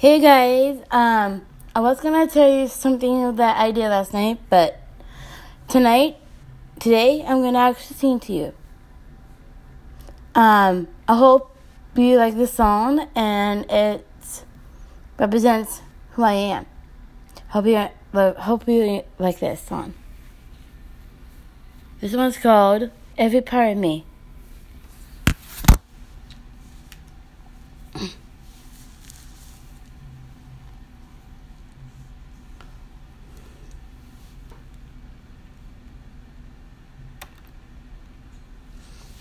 Hey guys, um, I was gonna tell you something that I did last night, but tonight, today, I'm gonna actually sing to you. Um, I hope you like the song and it represents who I am. Hope you hope you like this song. This one's called Every Part of Me.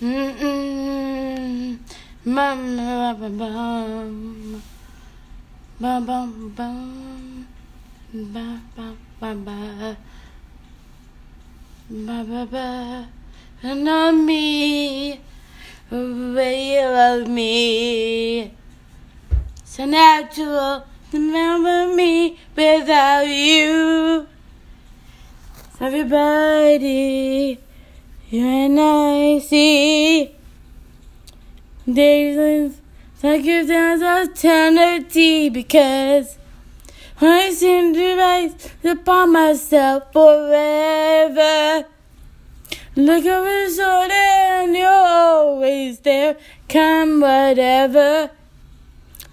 And on me, way you love me, so natural to remember me without you. Everybody. You and I see days like dance of eternity because I seem to rise upon myself forever. Look over your shoulder and you're always there. Come whatever.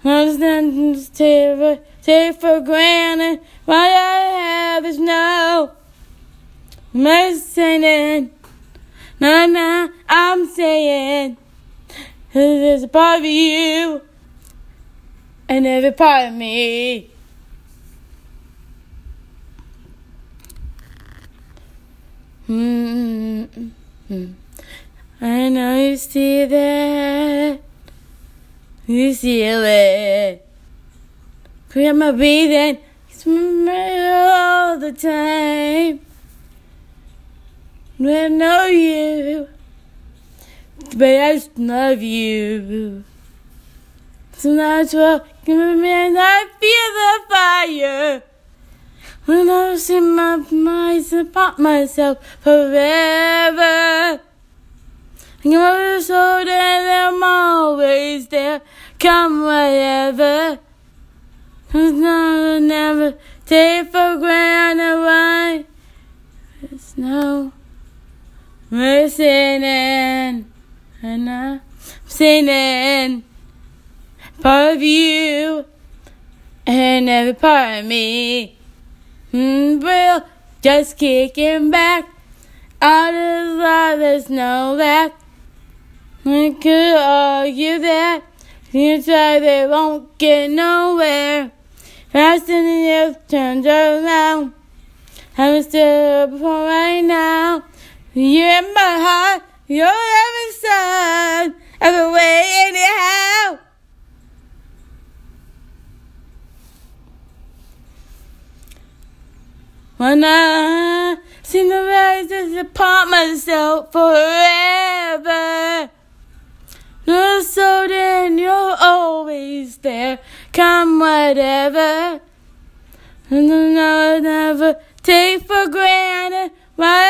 Understand just take for, take for granted what I have is no mercy. Nah, nah, I'm saying there's a part of you and every part of me. Mm-hmm. I know you see that. You see it. My breathing. It's all the time. I know you, but I just love you. So what man, I feel the fire. When I see my mind about myself forever. I'm always so that I'm always there. Come whatever. I'll never take for granted why. There's no listening, and I'm singing part of you and every part of me. Mm, real, just kicking back. All the lovers know that. We could argue that. You try, they won't get nowhere. Fast in the earth turns around. I'm still before right now. You're in my heart, you're every side, every way, anyhow. When I see the rises upon myself forever, you're so then you're always there, come whatever. And I'll never take for granted what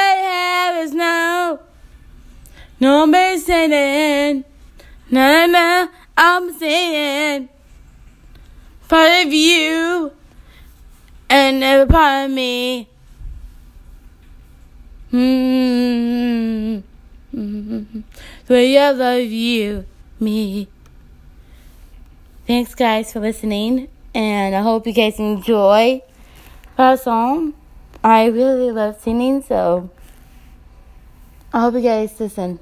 no be saying, no, no, I'm saying, part of you and every part of me. Mm-hmm. Mm-hmm. Way I love you, me. Thanks, guys, for listening, and I hope you guys enjoy our song. I really love singing, so I hope you guys listen.